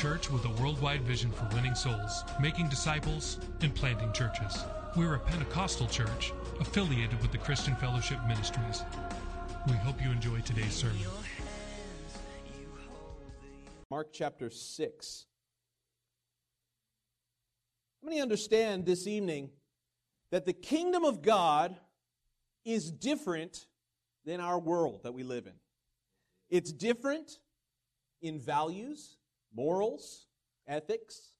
Church with a worldwide vision for winning souls, making disciples, and planting churches. We're a Pentecostal church affiliated with the Christian Fellowship Ministries. We hope you enjoy today's sermon. Mark chapter 6. How many understand this evening that the kingdom of God is different than our world that we live in? It's different in values, morals, ethics,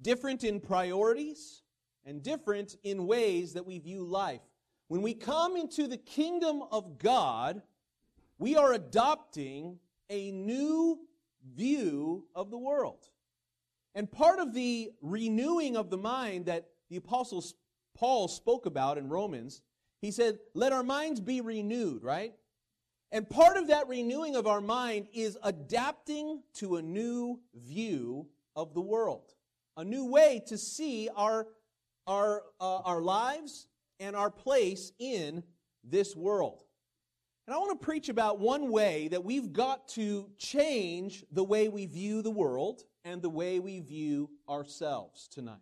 different in priorities, and different in ways that we view life. When we come into the kingdom of God, we are adopting a new view of the world. And part of the renewing of the mind that the apostle Paul spoke about in Romans, he said, "Let our minds be renewed," right? And part of that renewing of our mind is adapting to a new view of the world, a new way to see our our uh, our lives and our place in this world. And I want to preach about one way that we've got to change the way we view the world and the way we view ourselves tonight.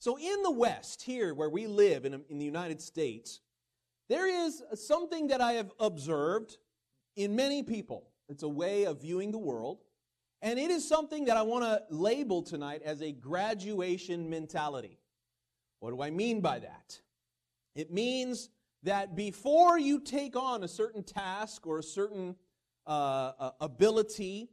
So, in the West, here where we live in, in the United States, there is something that I have observed in many people. It's a way of viewing the world. And it is something that I want to label tonight as a graduation mentality. What do I mean by that? It means that before you take on a certain task or a certain uh, uh, ability,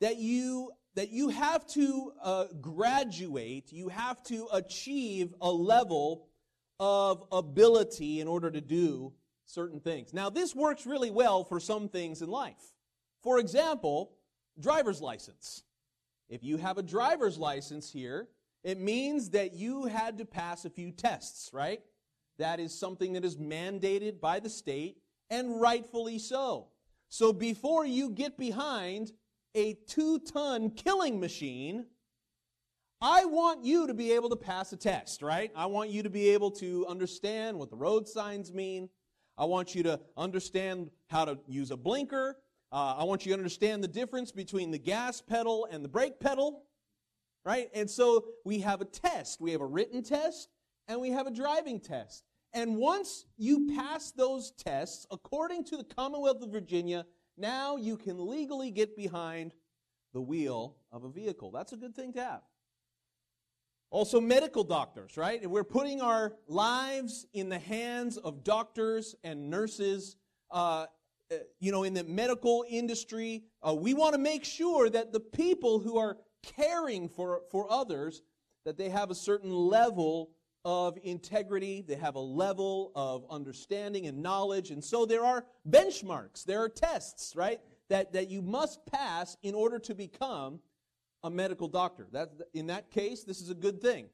that you that you have to uh, graduate, you have to achieve a level of ability in order to do certain things. Now, this works really well for some things in life. For example, driver's license. If you have a driver's license here, it means that you had to pass a few tests, right? That is something that is mandated by the state, and rightfully so. So before you get behind a two ton killing machine, I want you to be able to pass a test, right? I want you to be able to understand what the road signs mean. I want you to understand how to use a blinker. Uh, I want you to understand the difference between the gas pedal and the brake pedal, right? And so we have a test. We have a written test and we have a driving test. And once you pass those tests, according to the Commonwealth of Virginia, now you can legally get behind the wheel of a vehicle. That's a good thing to have. Also, medical doctors, right? We're putting our lives in the hands of doctors and nurses. Uh, uh, you know, in the medical industry, uh, we want to make sure that the people who are caring for, for others, that they have a certain level of integrity, they have a level of understanding and knowledge. And so there are benchmarks, there are tests, right, that, that you must pass in order to become a medical doctor. That, in that case, this is a good thing.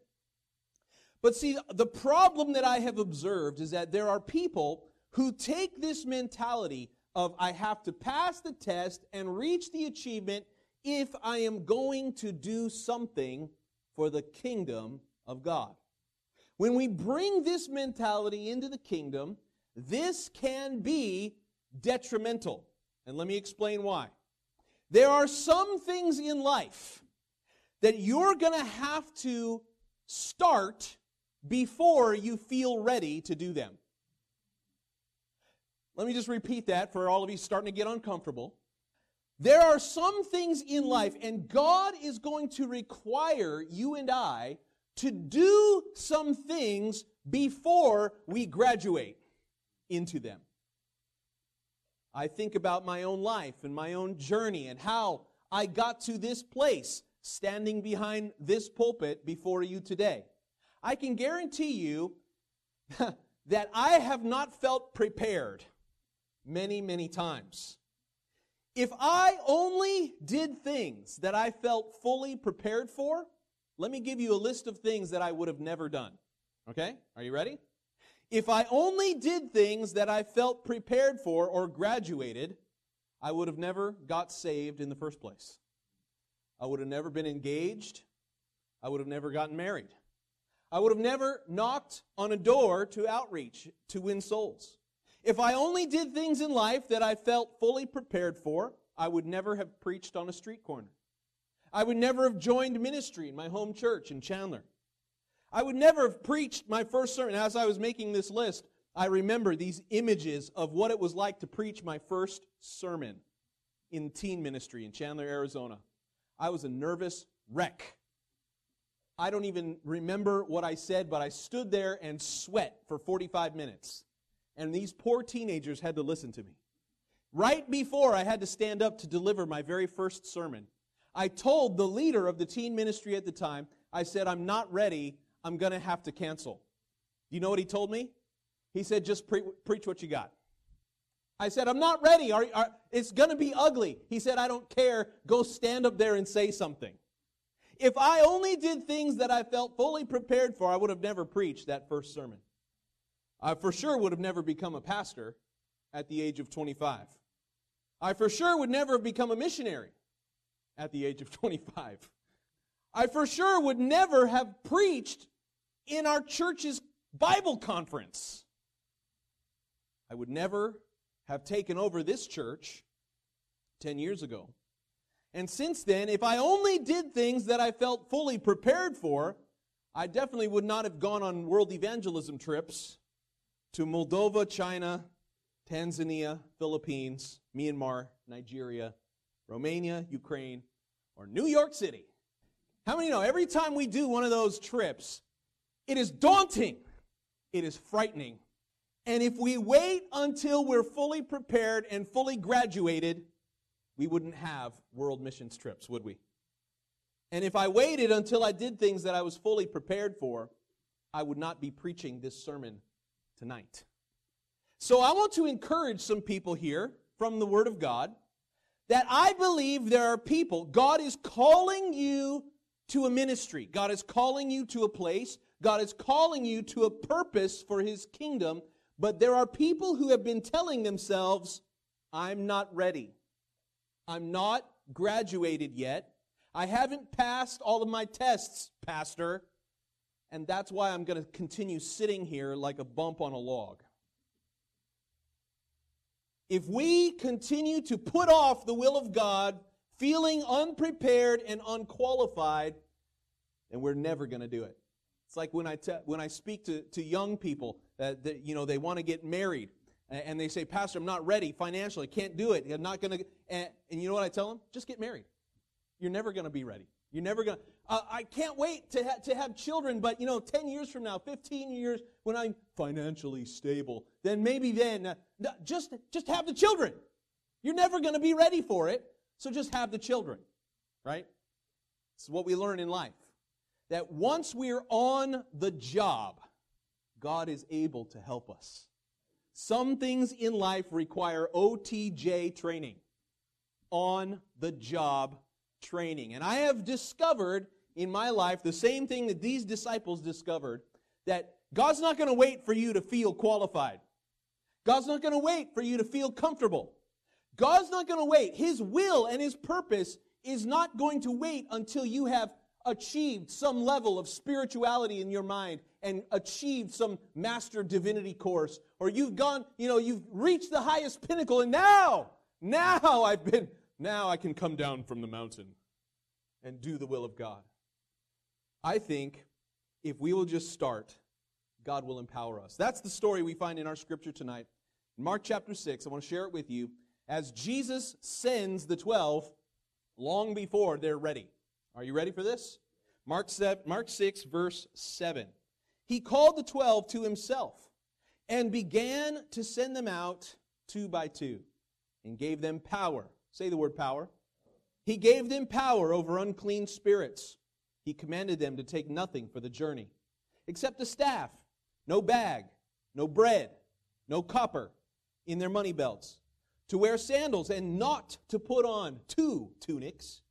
But see, the problem that I have observed is that there are people who take this mentality of I have to pass the test and reach the achievement if I am going to do something for the kingdom of God. When we bring this mentality into the kingdom, this can be detrimental. And let me explain why. There are some things in life that you're going to have to start before you feel ready to do them. Let me just repeat that for all of you starting to get uncomfortable. There are some things in life, and God is going to require you and I to do some things before we graduate into them. I think about my own life and my own journey and how I got to this place standing behind this pulpit before you today. I can guarantee you that I have not felt prepared many, many times. If I only did things that I felt fully prepared for, let me give you a list of things that I would have never done. Okay? Are you ready? If I only did things that I felt prepared for or graduated, I would have never got saved in the first place. I would have never been engaged. I would have never gotten married. I would have never knocked on a door to outreach to win souls. If I only did things in life that I felt fully prepared for, I would never have preached on a street corner. I would never have joined ministry in my home church in Chandler. I would never have preached my first sermon. As I was making this list, I remember these images of what it was like to preach my first sermon in teen ministry in Chandler, Arizona. I was a nervous wreck. I don't even remember what I said, but I stood there and sweat for 45 minutes. And these poor teenagers had to listen to me. Right before I had to stand up to deliver my very first sermon, I told the leader of the teen ministry at the time, I said, I'm not ready. I'm going to have to cancel. Do you know what he told me? He said, just pre- preach what you got. I said, I'm not ready. Are, are, it's going to be ugly. He said, I don't care. Go stand up there and say something. If I only did things that I felt fully prepared for, I would have never preached that first sermon. I for sure would have never become a pastor at the age of 25. I for sure would never have become a missionary at the age of 25. I for sure would never have preached in our church's Bible conference. I would never have taken over this church 10 years ago. And since then, if I only did things that I felt fully prepared for, I definitely would not have gone on world evangelism trips to Moldova, China, Tanzania, Philippines, Myanmar, Nigeria, Romania, Ukraine, or New York City. How many know every time we do one of those trips, it is daunting, it is frightening. And if we wait until we're fully prepared and fully graduated, we wouldn't have world missions trips, would we? And if I waited until I did things that I was fully prepared for, I would not be preaching this sermon tonight. So I want to encourage some people here from the Word of God that I believe there are people, God is calling you to a ministry, God is calling you to a place, God is calling you to a purpose for His kingdom, but there are people who have been telling themselves, I'm not ready. I'm not graduated yet. I haven't passed all of my tests, Pastor. And that's why I'm going to continue sitting here like a bump on a log. If we continue to put off the will of God, feeling unprepared and unqualified, and we're never going to do it. It's like when I, te- when I speak to, to young people that, that you know they want to get married and, they say, Pastor, I'm not ready financially, can't do it. I'm not going to. And, and you know what I tell them? Just get married. You're never going to be ready. You're never going to. Uh, I can't wait to, ha- to have children, but you know, 10 years from now, 15 years, when I'm financially stable, then maybe then, uh, just, just have the children. You're never going to be ready for it, so just have the children, right? It's what we learn in life. That once we're on the job, God is able to help us. Some things in life require OTJ training, on the job training. And I have discovered in my life the same thing that these disciples discovered that God's not going to wait for you to feel qualified. God's not going to wait for you to feel comfortable. God's not going to wait. His will and His purpose is not going to wait until you have achieved some level of spirituality in your mind and achieved some master divinity course or you've gone, you know, you've reached the highest pinnacle and now, now I've been, now I can come down from the mountain and do the will of God. I think if we will just start, God will empower us. That's the story we find in our scripture tonight. Mark chapter 6, I want to share it with you. As Jesus sends the 12 long before they're ready. Are you ready for this? Mark, 7, Mark 6, verse 7. He called the 12 to himself and began to send them out two by two and gave them power. Say the word power. He gave them power over unclean spirits. He commanded them to take nothing for the journey except a staff, no bag, no bread, no copper in their money belts, to wear sandals and not to put on two tunics.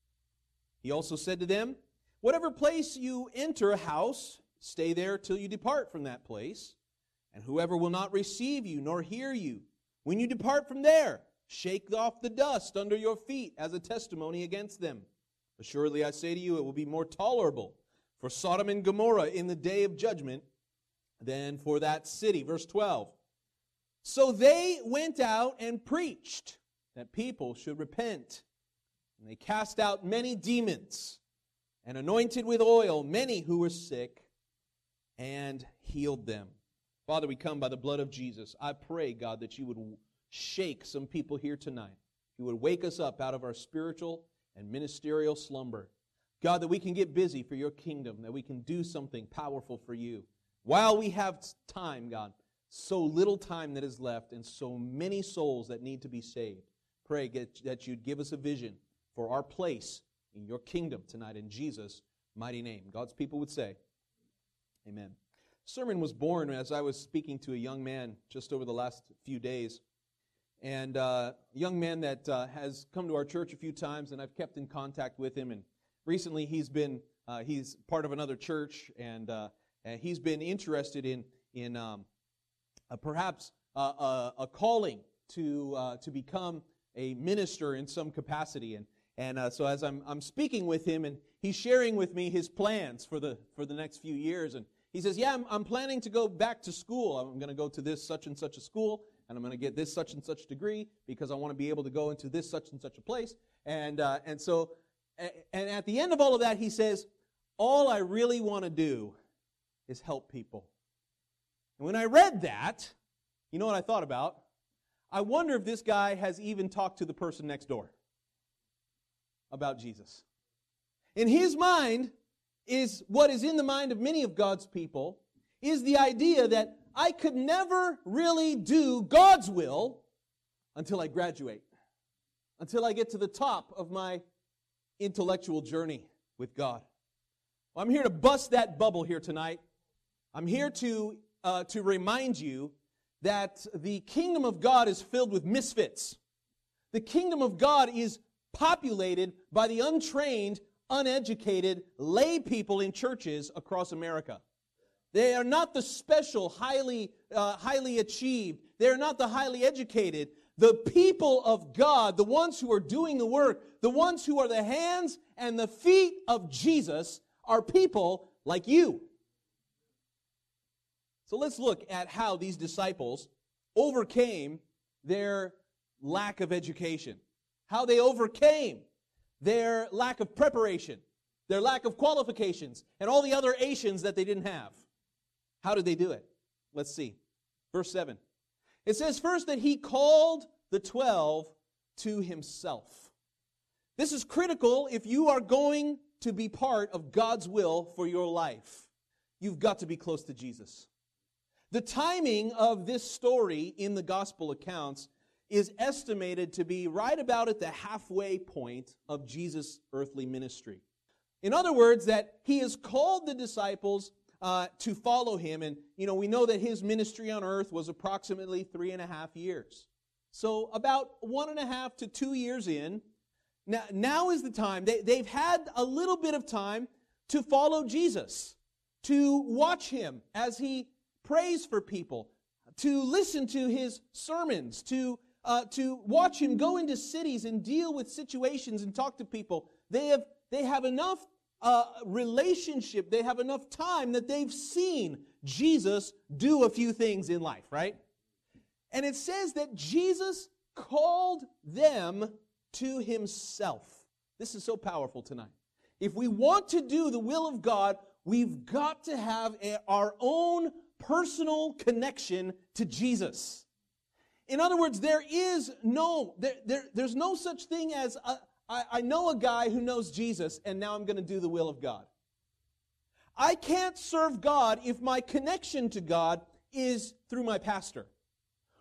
He also said to them, Whatever place you enter a house, stay there till you depart from that place. And whoever will not receive you nor hear you, when you depart from there, shake off the dust under your feet as a testimony against them. Assuredly, I say to you, it will be more tolerable for Sodom and Gomorrah in the day of judgment than for that city. Verse 12. So they went out and preached that people should repent. And they cast out many demons and anointed with oil many who were sick and healed them. Father, we come by the blood of Jesus. I pray, God, that you would shake some people here tonight. You would wake us up out of our spiritual and ministerial slumber. God, that we can get busy for your kingdom, that we can do something powerful for you. While we have time, God, so little time that is left and so many souls that need to be saved. Pray that you'd give us a vision for our place in your kingdom tonight in Jesus' mighty name. God's people would say, Amen. Sermon was born as I was speaking to a young man just over the last few days. And uh, a young man that uh, has come to our church a few times, and I've kept in contact with him. And recently, he's been uh, he's part of another church, and, uh, and he's been interested in in um, perhaps a, a, a calling to uh, to become a minister in some capacity. And and uh, so as I'm I'm speaking with him, and he's sharing with me his plans for the for the next few years, and he says, "Yeah, I'm, I'm planning to go back to school. I'm going to go to this such and such a school, and I'm going to get this such and such degree because I want to be able to go into this such and such a place." And uh, and so, and at the end of all of that, he says, "All I really want to do is help people." And when I read that, you know what I thought about? I wonder if this guy has even talked to the person next door about Jesus. In his mind is what is in the mind of many of God's people is the idea that I could never really do God's will until I graduate, until I get to the top of my intellectual journey with God. Well, I'm here to bust that bubble here tonight. I'm here to, uh, to remind you that the kingdom of God is filled with misfits. The kingdom of God is populated by the untrained, uneducated lay people in churches across America. They are not the special, highly, uh, highly achieved. They are not the highly educated. The people of God, the ones who are doing the work, the ones who are the hands and the feet of Jesus, are people like you. So let's look at how these disciples overcame their lack of education, how they overcame their lack of preparation, their lack of qualifications, and all the other Asians that they didn't have. How did they do it? Let's see. Verse 7. It says first that he called the 12 to himself. This is critical if you are going to be part of God's will for your life. You've got to be close to Jesus. The timing of this story in the gospel accounts is estimated to be right about at the halfway point of Jesus' earthly ministry. In other words, that he has called the disciples uh, to follow him. And, you know, we know that his ministry on earth was approximately three and a half years. So, about one and a half to two years in, now, now is the time. They, they've had a little bit of time to follow Jesus, to watch him as he prays for people, to listen to his sermons, to, uh, to watch him go into cities and deal with situations and talk to people. They have, they have enough uh, relationship, they have enough time that they've seen Jesus do a few things in life, right? And it says that Jesus called them to himself. This is so powerful tonight. If we want to do the will of God, we've got to have a, our own personal connection to Jesus. In other words, there is no, there, there, there's no such thing as, a, I, I know a guy who knows Jesus and now I'm going to do the will of God. I can't serve God if my connection to God is through my pastor.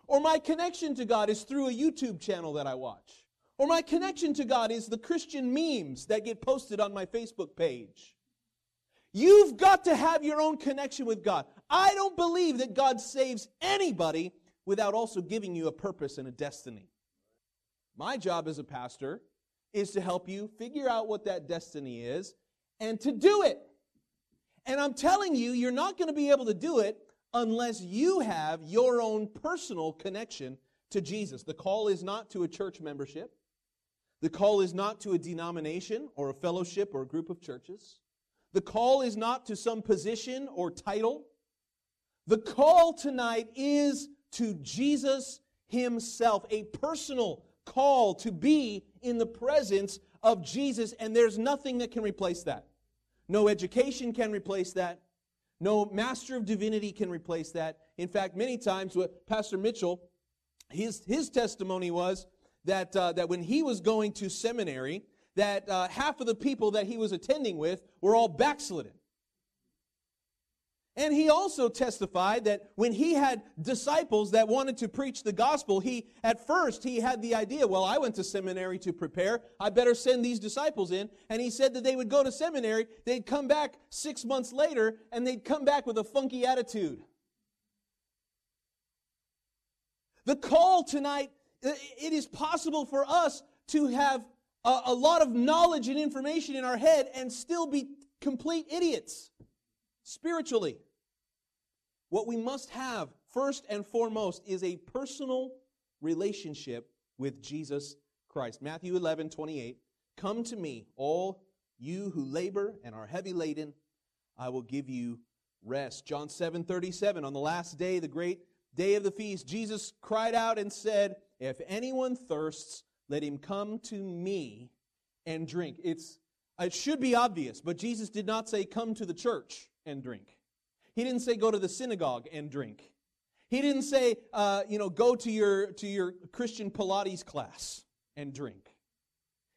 Or my connection to God is through a YouTube channel that I watch. Or my connection to God is the Christian memes that get posted on my Facebook page. You've got to have your own connection with God. I don't believe that God saves anybody without also giving you a purpose and a destiny. My job as a pastor is to help you figure out what that destiny is and to do it. And I'm telling you, you're not going to be able to do it unless you have your own personal connection to Jesus. The call is not to a church membership. The call is not to a denomination or a fellowship or a group of churches. The call is not to some position or title. The call tonight is to Jesus Himself, a personal call to be in the presence of Jesus, and there's nothing that can replace that. No education can replace that. No master of divinity can replace that. In fact, many times, what Pastor Mitchell, his, his testimony was that, uh, that when he was going to seminary, that uh, half of the people that he was attending with were all backslidden. And he also testified that when he had disciples that wanted to preach the gospel, he at first he had the idea, well, I went to seminary to prepare. I better send these disciples in. And he said that they would go to seminary, they'd come back 6 months later and they'd come back with a funky attitude. The call tonight, it is possible for us to have a, a lot of knowledge and information in our head and still be complete idiots spiritually. What we must have, first and foremost, is a personal relationship with Jesus Christ. Matthew 11, 28. Come to me, all you who labor and are heavy laden, I will give you rest. John 7, 37. On the last day, the great day of the feast, Jesus cried out and said, If anyone thirsts, let him come to me and drink. It's, it should be obvious, but Jesus did not say, Come to the church and drink. He didn't say go to the synagogue and drink. He didn't say, uh, you know, go to your, to your Christian Pilates class and drink.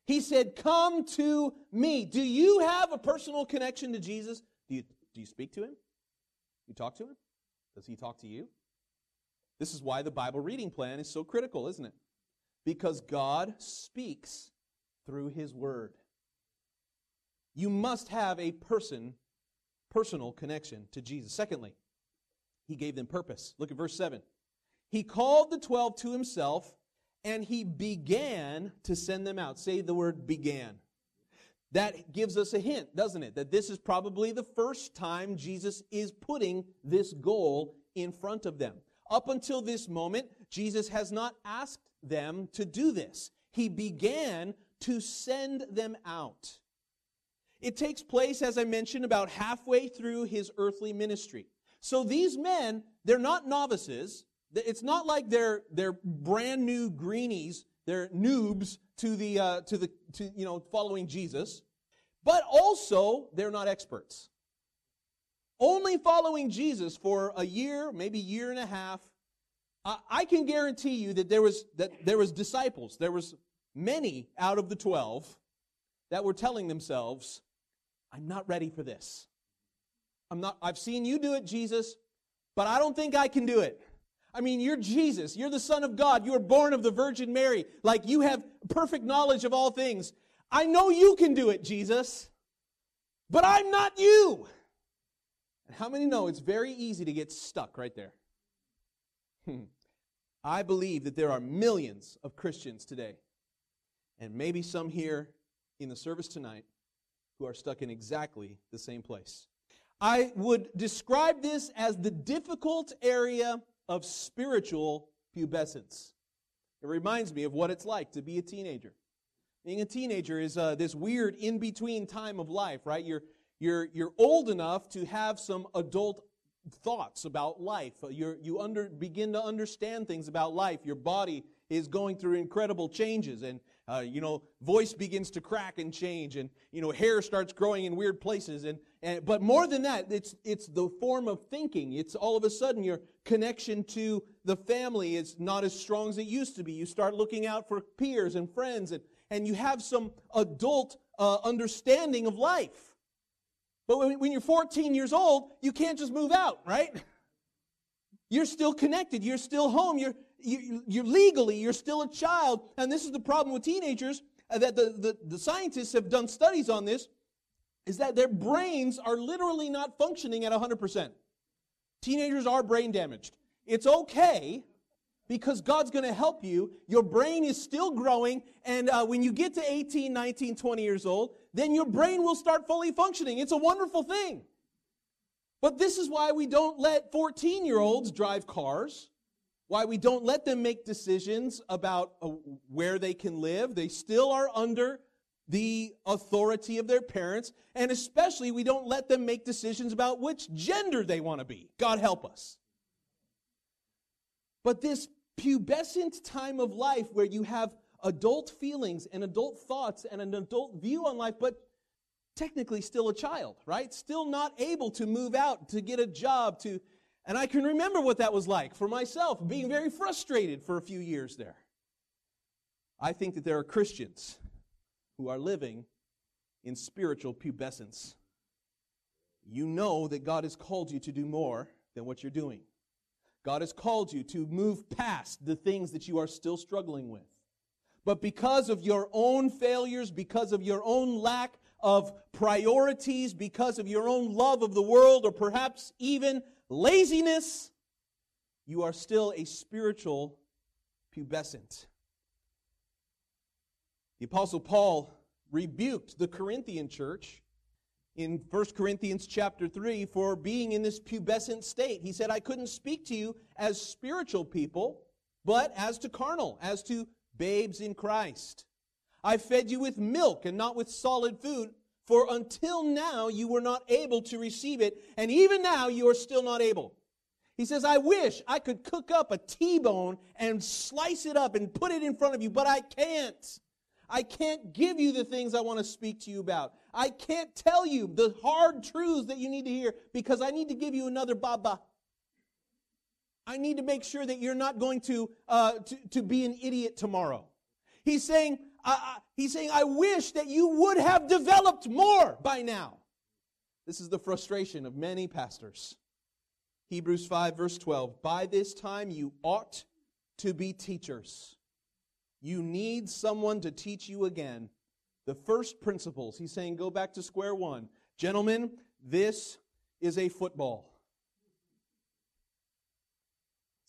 He said, come to me. Do you have a personal connection to Jesus? Do you, do you speak to him? You talk to him? Does he talk to you? This is why the Bible reading plan is so critical, isn't it? Because God speaks through his word. You must have a person personal connection to Jesus. Secondly, he gave them purpose. Look at verse 7. He called the 12 to himself and he began to send them out. Say the word began. That gives us a hint, doesn't it? That this is probably the first time Jesus is putting this goal in front of them. Up until this moment, Jesus has not asked them to do this. He began to send them out. It takes place, as I mentioned, about halfway through his earthly ministry. So these men, they're not novices. It's not like they're, they're brand new greenies. They're noobs to the, uh, to the, to, you know, following Jesus. But also, they're not experts. Only following Jesus for a year, maybe year and a half, I can guarantee you that there was, that there was disciples. There was many out of the 12 that were telling themselves, I'm not ready for this. I'm not, I've seen you do it, Jesus, but I don't think I can do it. I mean, you're Jesus. You're the Son of God. You were born of the Virgin Mary. Like you have perfect knowledge of all things. I know you can do it, Jesus, but I'm not you. How many know it's very easy to get stuck right there? Hmm. I believe that there are millions of Christians today, and maybe some here in the service tonight, who are stuck in exactly the same place. I would describe this as the difficult area of spiritual pubescence. It reminds me of what it's like to be a teenager. Being a teenager is uh, this weird in between time of life, right? You're, you're, you're old enough to have some adult thoughts about life. You're, you under, begin to understand things about life. Your body is going through incredible changes, and uh, you know, voice begins to crack and change, and you know, hair starts growing in weird places. And, and but more than that, it's it's the form of thinking. It's all of a sudden your connection to the family is not as strong as it used to be. You start looking out for peers and friends, and and you have some adult uh, understanding of life. But when, you're 14 years old, you can't just move out, right? You're still connected. You're still home. You're, you, you're legally, you're still a child. And this is the problem with teenagers uh, that the, the, the scientists have done studies on this is that their brains are literally not functioning at 100%. Teenagers are brain damaged. It's okay because God's going to help you. Your brain is still growing. And uh, when you get to 18, 19, 20 years old, then your brain will start fully functioning. It's a wonderful thing. But this is why we don't let 14 year olds drive cars, why we don't let them make decisions about uh, where they can live. They still are under the authority of their parents, and especially we don't let them make decisions about which gender they want to be. God help us. But this pubescent time of life where you have adult feelings and adult thoughts and an adult view on life, but technically still a child, right? Still not able to move out, to get a job, to and I can remember what that was like for myself, being very frustrated for a few years there. I think that there are Christians who are living in spiritual pubescence. You know that God has called you to do more than what you're doing. God has called you to move past the things that you are still struggling with. But because of your own failures, because of your own lack of priorities, because of your own love of the world, or perhaps even laziness, you are still a spiritual pubescent. The Apostle Paul rebuked the Corinthian church in 1 Corinthians chapter 3 for being in this pubescent state. He said, I couldn't speak to you as spiritual people, but as to carnal, as to babes in Christ. I fed you with milk and not with solid food, for until now you were not able to receive it, and even now you are still not able. He says, I wish I could cook up a T bone and slice it up and put it in front of you, but I can't. I can't give you the things I want to speak to you about. I can't tell you the hard truths that you need to hear because I need to give you another baba. I need to make sure that you're not going to, uh, to, to be an idiot tomorrow. He's saying, uh, he's saying, I wish that you would have developed more by now. This is the frustration of many pastors. Hebrews 5, verse 12. By this time you ought to be teachers. You need someone to teach you again the first principles. He's saying, go back to square one. Gentlemen, this is a football.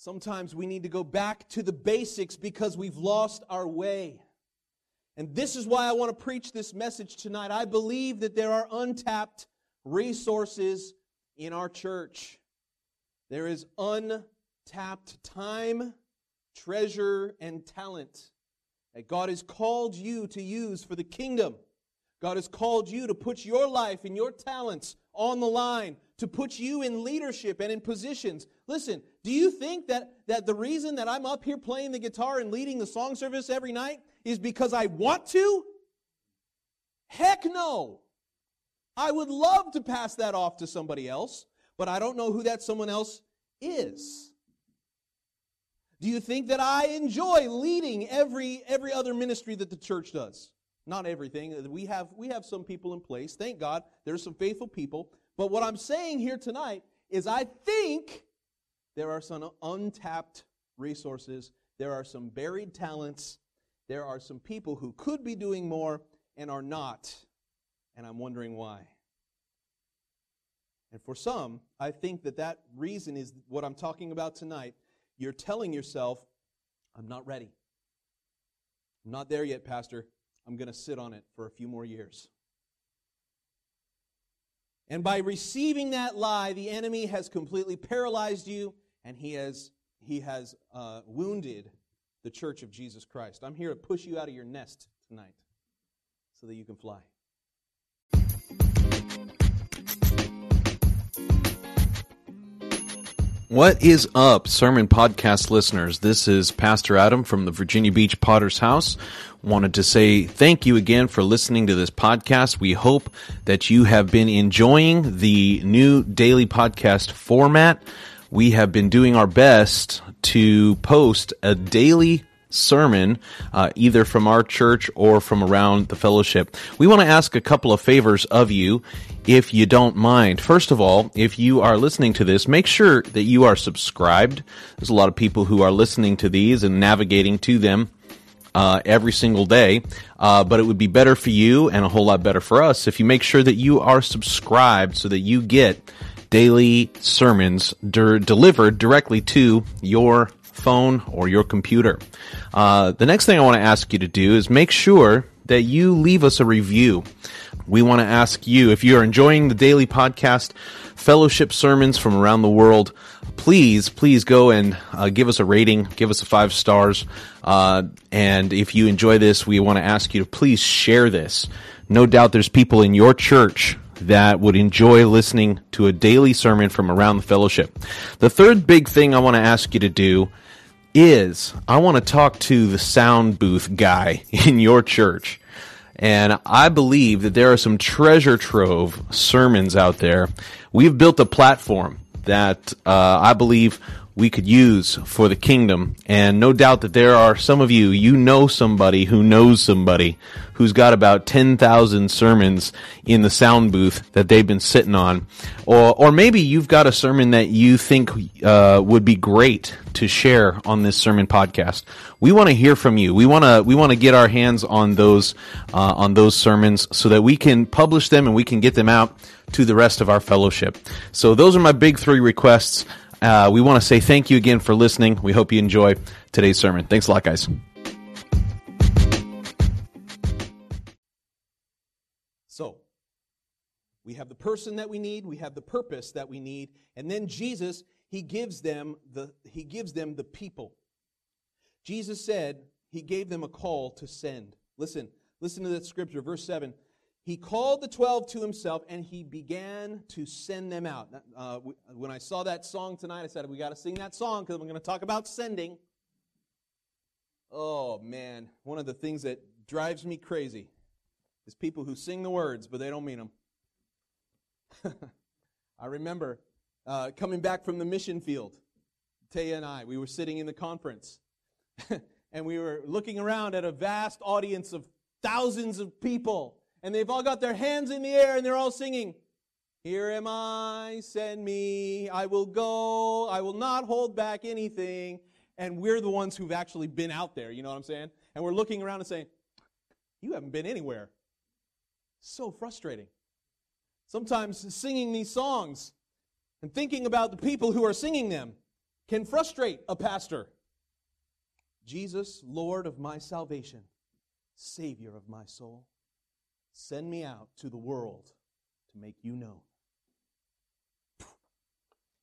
Sometimes we need to go back to the basics because we've lost our way. And this is why I want to preach this message tonight. I believe that there are untapped resources in our church. There is untapped time, treasure, and talent that God has called you to use for the kingdom. God has called you to put your life and your talents on the line, to put you in leadership and in positions. Listen, do you think that, that the reason that I'm up here playing the guitar and leading the song service every night is because I want to? Heck no. I would love to pass that off to somebody else, but I don't know who that someone else is. Do you think that I enjoy leading every every other ministry that the church does? Not everything. We have we have some people in place. Thank God there's some faithful people. But what I'm saying here tonight is I think there are some untapped resources. There are some buried talents. There are some people who could be doing more and are not. And I'm wondering why. And for some, I think that that reason is what I'm talking about tonight you're telling yourself, I'm not ready. I'm not there yet, Pastor. I'm going to sit on it for a few more years. And by receiving that lie, the enemy has completely paralyzed you and he has, he has uh, wounded the church of Jesus Christ. I'm here to push you out of your nest tonight so that you can fly. What is up, Sermon Podcast listeners? This is Pastor Adam from the Virginia Beach Potter's House. Wanted to say thank you again for listening to this podcast. We hope that you have been enjoying the new daily podcast format. We have been doing our best to post a daily sermon, uh, either from our church or from around the fellowship. We want to ask a couple of favors of you, if you don't mind. First of all, if you are listening to this, make sure that you are subscribed. There's a lot of people who are listening to these and navigating to them. Uh, every single day, uh, but it would be better for you and a whole lot better for us if you make sure that you are subscribed so that you get daily sermons der- delivered directly to your phone, or your computer. Uh, the next thing I want to ask you to do is make sure that you leave us a review. We want to ask you if you are enjoying the daily podcast, fellowship sermons from around the world, please, please go and uh, give us a rating, give us a five stars. Uh, and if you enjoy this, we want to ask you to please share this. No doubt there's people in your church that would enjoy listening to a daily sermon from around the fellowship. The third big thing I want to ask you to do is I want to talk to the sound booth guy in your church. And I believe that there are some treasure trove sermons out there. We've built a platform that uh, I believe we could use for the kingdom. And no doubt that there are some of you, you know somebody who knows somebody who's got about 10,000 sermons in the sound booth that they've been sitting on. Or, or maybe you've got a sermon that you think uh, would be great to share on this sermon podcast. We want to hear from you. We want to we want to get our hands on those uh, on those sermons so that we can publish them and we can get them out to the rest of our fellowship. So those are my big three requests. Uh, we want to say thank you again for listening. We hope you enjoy today's sermon. Thanks a lot, guys. So, we have the person that we need, we have the purpose that we need, and then Jesus, he gives them the he gives them the people. Jesus said he gave them a call to send. Listen, listen to that scripture, verse 7. He called the 12 to himself and he began to send them out. Uh, when I saw that song tonight, I said, We got to sing that song because we're going to talk about sending. Oh, man. One of the things that drives me crazy is people who sing the words, but they don't mean them. I remember uh, coming back from the mission field, Taya and I, we were sitting in the conference, and we were looking around at a vast audience of thousands of people, and they've all got their hands in the air and they're all singing, Here am I, send me, I will go, I will not hold back anything. And we're the ones who've actually been out there, you know what I'm saying? And we're looking around and saying, You haven't been anywhere. So frustrating. Sometimes singing these songs and thinking about the people who are singing them can frustrate a pastor. Jesus, Lord of my salvation, Savior of my soul, send me out to the world to make you known.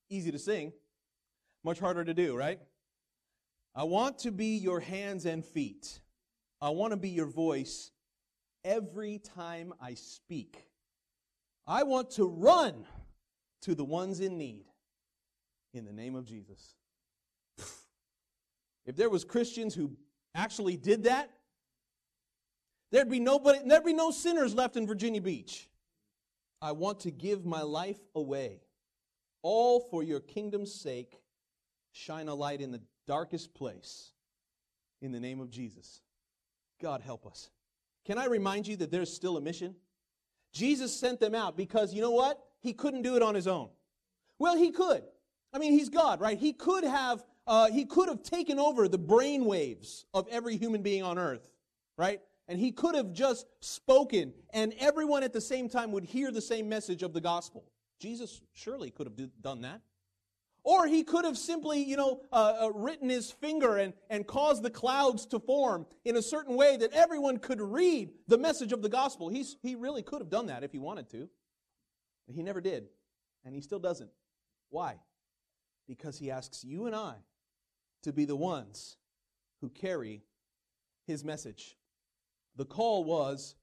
Easy to sing, much harder to do, right? I want to be your hands and feet. I want to be your voice every time I speak. I want to run to the ones in need in the name of Jesus. If there was Christians who actually did that, there'd be nobody there'd be no sinners left in Virginia Beach. I want to give my life away all for your kingdom's sake. Shine a light in the darkest place in the name of Jesus. God help us. Can I remind you that there's still a mission? Jesus sent them out because you know what? He couldn't do it on his own. Well, he could. I mean, he's God, right? He could have uh, he could have taken over the brain waves of every human being on earth, right? And he could have just spoken, and everyone at the same time would hear the same message of the gospel. Jesus surely could have done that. Or he could have simply, you know, uh, uh, written his finger and, and caused the clouds to form in a certain way that everyone could read the message of the gospel. He's, he really could have done that if he wanted to. But he never did. And he still doesn't. Why? Because he asks you and I to be the ones who carry his message. The call was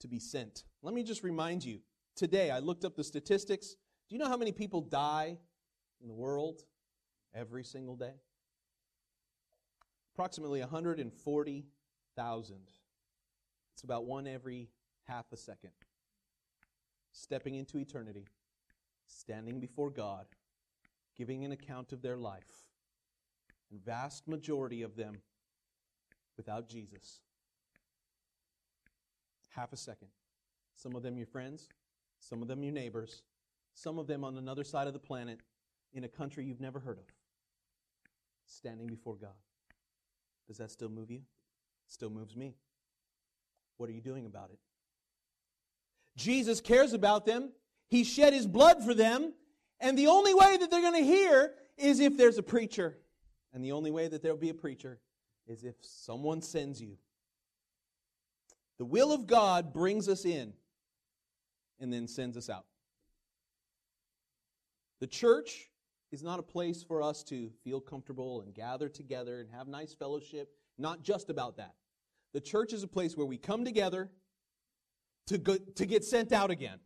to be sent. Let me just remind you today, I looked up the statistics. Do you know how many people die in the world every single day? Approximately 140,000. It's about one every half a second. Stepping into eternity, standing before God, giving an account of their life. And vast majority of them without Jesus. Half a second. Some of them your friends, some of them your neighbors, some of them on another side of the planet in a country you've never heard of, standing before God. Does that still move you? Still moves me. What are you doing about it? Jesus cares about them. He shed his blood for them. And the only way that they're going to hear is if there's a preacher. And the only way that there'll be a preacher is if someone sends you. The will of God brings us in and then sends us out. The church is not a place for us to feel comfortable and gather together and have nice fellowship. Not just about that. The church is a place where we come together to, go, to get sent out again.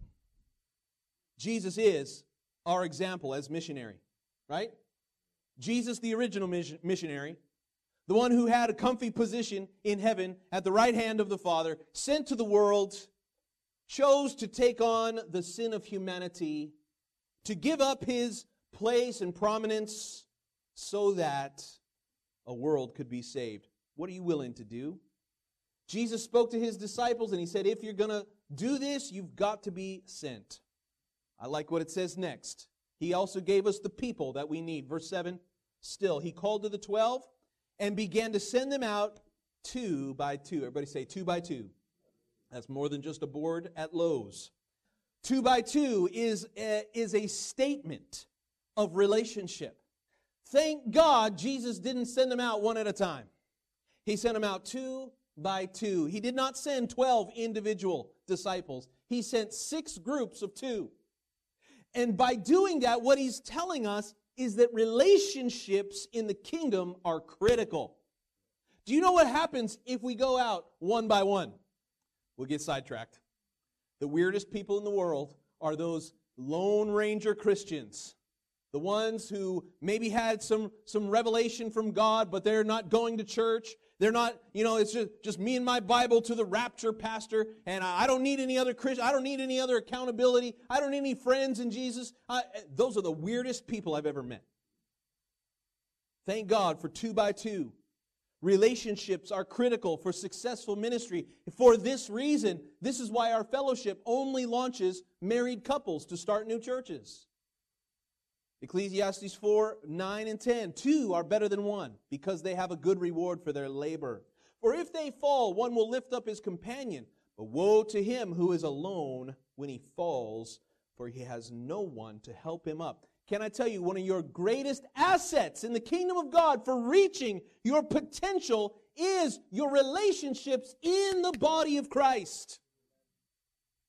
Jesus is our example as missionary, right? Jesus, the original mission- missionary, the one who had a comfy position in heaven at the right hand of the Father, sent to the world, chose to take on the sin of humanity, to give up his place and prominence so that a world could be saved. What are you willing to do? Jesus spoke to his disciples and he said, If you're going to do this, you've got to be sent. I like what it says next. He also gave us the people that we need. Verse 7 Still, he called to the twelve and began to send them out two by two. Everybody say two by two. That's more than just a board at Lowe's. Two by two is a, is a statement of relationship. Thank God Jesus didn't send them out one at a time. He sent them out two by two. He did not send 12 individual disciples. He sent six groups of two. And by doing that, what he's telling us is that relationships in the kingdom are critical. Do you know what happens if we go out one by one? We'll get sidetracked. The weirdest people in the world are those Lone Ranger Christians. The ones who maybe had some, some revelation from God, but they're not going to church. They're not, you know, it's just, just me and my Bible to the rapture pastor, and I, don't need any other Christian. I don't need any other accountability. I don't need any friends in Jesus. I, those are the weirdest people I've ever met. Thank God for two by two. Relationships are critical for successful ministry. For this reason, this is why our fellowship only launches married couples to start new churches. Ecclesiastes 4 9 and 10. Two are better than one because they have a good reward for their labor. For if they fall, one will lift up his companion. But woe to him who is alone when he falls, for he has no one to help him up. Can I tell you, one of your greatest assets in the kingdom of God for reaching your potential is your relationships in the body of Christ.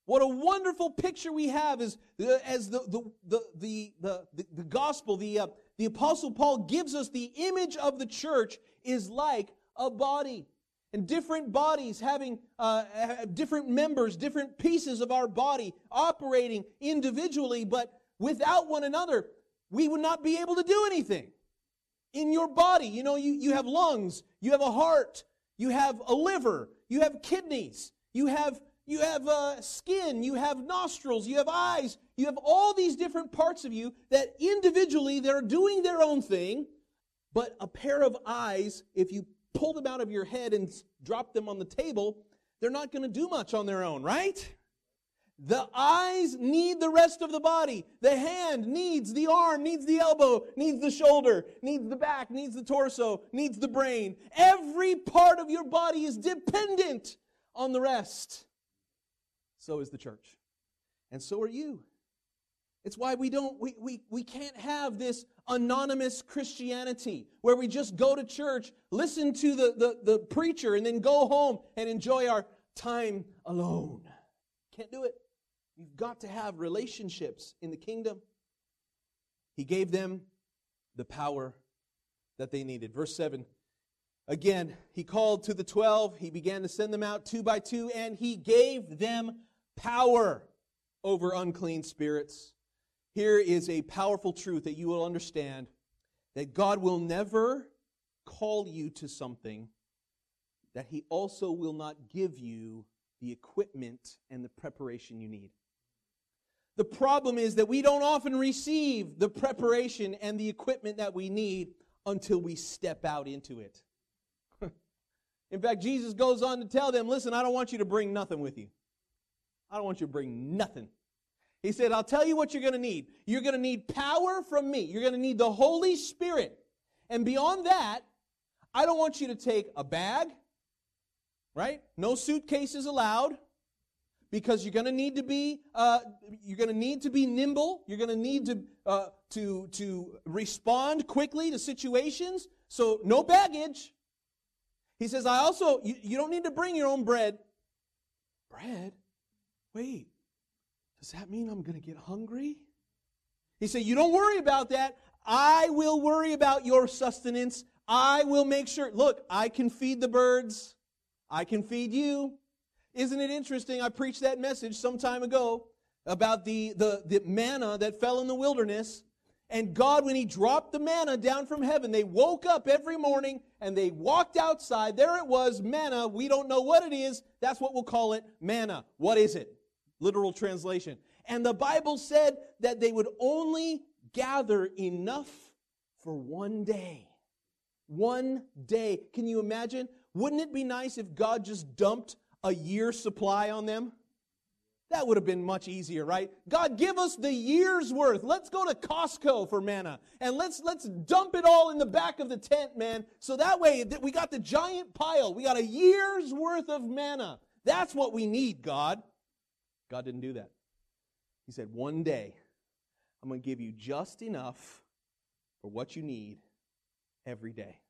What a wonderful picture we have is as the, the, the, the, the, the, the gospel, the, uh, the apostle Paul gives us the image of the church is like a body. And different bodies having uh, different members, different pieces of our body operating individually, but without one another, we would not be able to do anything. In your body, you know, you, you have lungs, you have a heart, you have a liver, you have kidneys, you have you have uh, skin, you have nostrils, you have eyes, you have all these different parts of you that individually they're doing their own thing, but a pair of eyes, if you pull them out of your head and drop them on the table, they're not going to do much on their own, right? The eyes need the rest of the body. The hand needs the arm, needs the elbow, needs the shoulder, needs the back, needs the torso, needs the brain. Every part of your body is dependent on the rest. So is the church. And so are you. It's why we don't we, we, we can't have this anonymous Christianity where we just go to church, listen to the, the, the preacher, and then go home and enjoy our time alone. Can't do it. You've got to have relationships in the kingdom. He gave them the power that they needed. Verse 7 Again, he called to the twelve. He began to send them out two by two, and he gave them power over unclean spirits. Here is a powerful truth that you will understand that God will never call you to something that he also will not give you the equipment and the preparation you need. The problem is that we don't often receive the preparation and the equipment that we need until we step out into it. In fact, Jesus goes on to tell them, listen, I don't want you to bring nothing with you. I don't want you to bring nothing. He said, I'll tell you what you're going to need. You're going to need power from me. You're going to need the Holy Spirit. And beyond that, I don't want you to take a bag, right? No suitcases allowed. because you're going to need to be uh, you're going to need to be nimble. You're going to need to uh, to to respond quickly to situations. So no baggage. He says, I also you, you don't need to bring your own bread. Bread? Wait, does that mean I'm going to get hungry? He said, You don't worry about that. I will worry about your sustenance. I will make sure. Look, I can feed the birds. I can feed you. Isn't it interesting? I preached that message some time ago about the, the, the manna that fell in the wilderness. And God, when He dropped the manna down from heaven, they woke up every morning and they walked outside. There it was, manna. We don't know what it is. That's what we'll call it manna. What is it? Literal translation. And the Bible said that they would only gather enough for one day. One day. Can you imagine? Wouldn't it be nice if God just dumped a year's supply on them? That would have been much easier, right? God, give us the year's worth. Let's go to Costco for manna and let's let's dump it all in the back of the tent, man. So that way we got the giant pile. We got a year's worth of manna. That's what we need, God. God didn't do that. He said, "One day I'm going to give you just enough for what you need every day."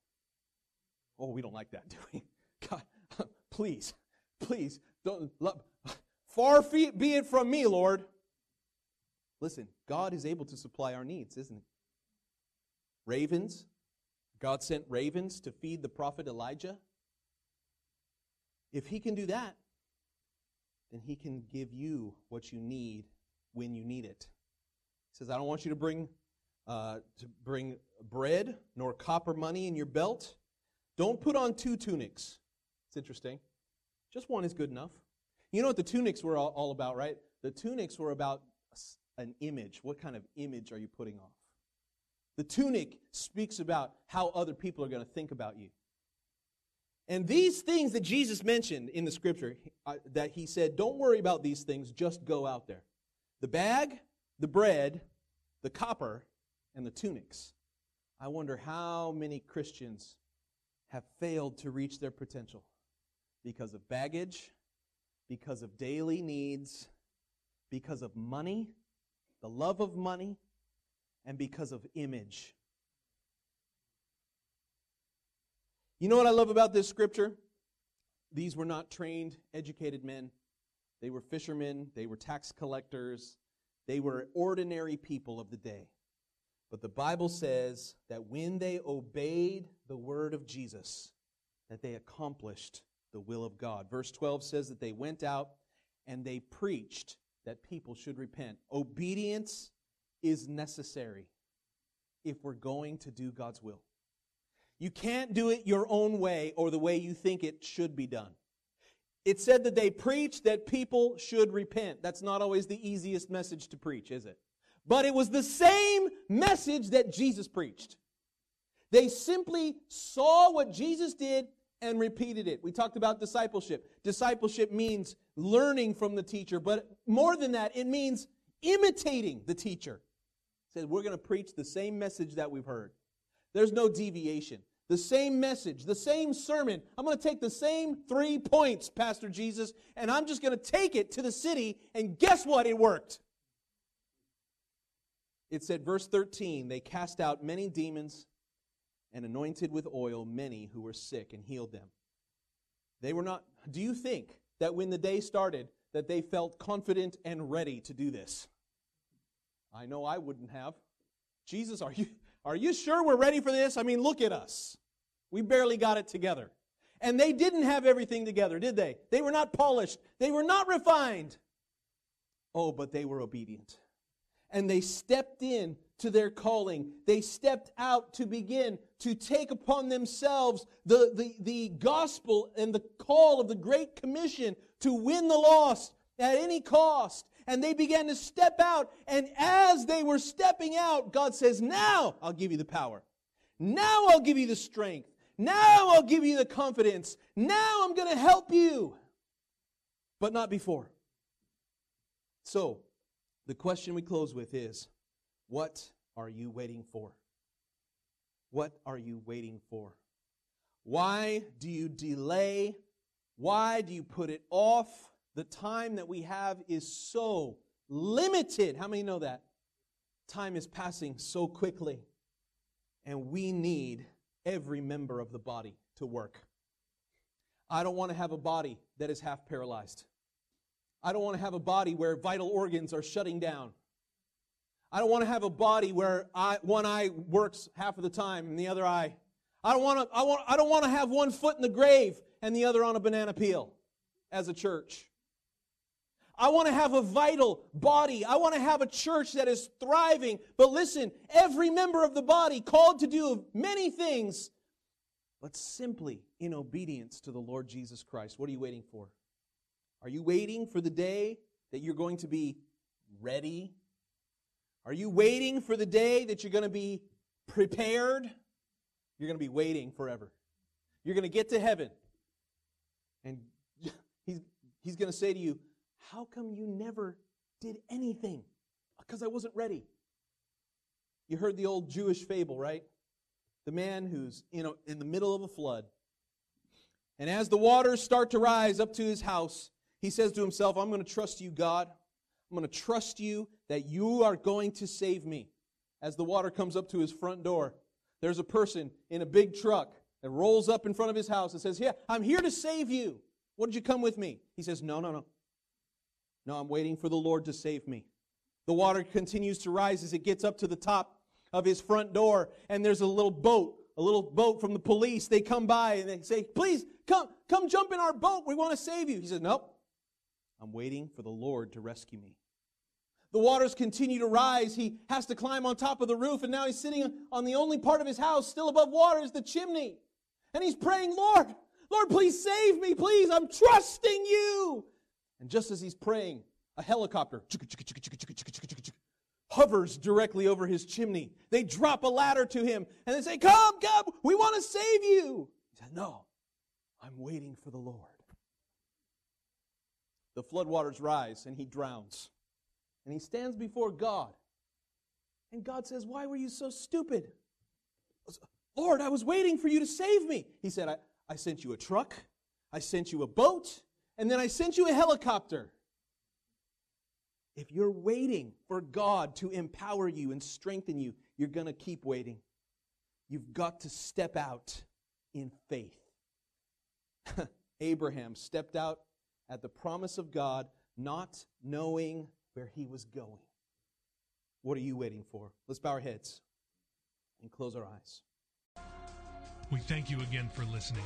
Oh, we don't like that, do we? God, please, please don't lo- Far fe- be it from me, Lord. Listen, God is able to supply our needs, isn't he? Ravens, God sent ravens to feed the prophet Elijah. If he can do that, then he can give you what you need when you need it. He says, I don't want you to bring uh, to bring bread nor copper money in your belt. Don't put on two tunics. It's interesting. Just one is good enough. You know what the tunics were all, all about, right? The tunics were about an image. What kind of image are you putting off? The tunic speaks about how other people are going to think about you. And these things that Jesus mentioned in the scripture, uh, that he said, don't worry about these things, just go out there. The bag, the bread, the copper, and the tunics. I wonder how many Christians have failed to reach their potential because of baggage, because of daily needs, because of money, the love of money, and because of image. You know what I love about this scripture? These were not trained, educated men. They were fishermen, they were tax collectors, they were ordinary people of the day. But the Bible says that when they obeyed the word of Jesus, that they accomplished the will of God. Verse 12 says that they went out and they preached that people should repent. Obedience is necessary if we're going to do God's will. You can't do it your own way or the way you think it should be done. It said that they preached that people should repent. That's not always the easiest message to preach, is it? But it was the same message that Jesus preached. They simply saw what Jesus did and repeated it. We talked about discipleship. Discipleship means learning from the teacher, but more than that, it means imitating the teacher. It said we're going to preach the same message that we've heard. There's no deviation. The same message, the same sermon. I'm going to take the same three points, Pastor Jesus, and I'm just going to take it to the city, and guess what? It worked. It said, verse 13, they cast out many demons and anointed with oil many who were sick and healed them. They were not, do you think that when the day started, that they felt confident and ready to do this? I know I wouldn't have. Jesus, are you, are you sure we're ready for this? I mean, look at us. We barely got it together. And they didn't have everything together, did they? They were not polished. They were not refined. Oh, but they were obedient. And they stepped in to their calling. They stepped out to begin to take upon themselves the, the, the gospel and the call of the Great Commission to win the lost at any cost. And they began to step out. And as they were stepping out, God says, Now I'll give you the power. Now I'll give you the strength. Now I'll give you the confidence. Now I'm going to help you. But not before. So, the question we close with is what are you waiting for? What are you waiting for? Why do you delay? Why do you put it off? The time that we have is so limited. How many know that? Time is passing so quickly. And we need every member of the body to work. I don't want to have a body that is half paralyzed. I don't want to have a body where vital organs are shutting down. I don't want to have a body where I, one eye works half of the time and the other eye. I don't want to, I, want, I don't want to have one foot in the grave and the other on a banana peel as a church. I want to have a vital body. I want to have a church that is thriving. But listen, every member of the body called to do many things, but simply in obedience to the Lord Jesus Christ. What are you waiting for? Are you waiting for the day that you're going to be ready? Are you waiting for the day that you're going to be prepared? You're going to be waiting forever. You're going to get to heaven. And he's, he's going to say to you, How come you never did anything? Because I wasn't ready. You heard the old Jewish fable, right? The man who's you know, in the middle of a flood. And as the waters start to rise up to his house, he says to himself, I'm going to trust you, God. I'm going to trust you that you are going to save me. As the water comes up to his front door, there's a person in a big truck that rolls up in front of his house and says, Yeah, I'm here to save you. What did you come with me? He says, No, no, no. No, I'm waiting for the Lord to save me. The water continues to rise as it gets up to the top of his front door, and there's a little boat, a little boat from the police. They come by and they say, Please come, come jump in our boat. We want to save you. He says, Nope. I'm waiting for the Lord to rescue me. The waters continue to rise. He has to climb on top of the roof, and now he's sitting on the only part of his house still above water is the chimney. And he's praying, Lord, Lord, please save me, please. I'm trusting you. And just as he's praying, a helicopter hovers directly over his chimney. They drop a ladder to him and they say, Come, come, we want to save you. He said, No, I'm waiting for the Lord. The floodwaters rise and he drowns. And he stands before God. And God says, Why were you so stupid? Lord, I was waiting for you to save me. He said, I, I sent you a truck, I sent you a boat, and then I sent you a helicopter. If you're waiting for God to empower you and strengthen you, you're going to keep waiting. You've got to step out in faith. Abraham stepped out at the promise of God, not knowing where he was going. What are you waiting for? Let's bow our heads and close our eyes. We thank you again for listening.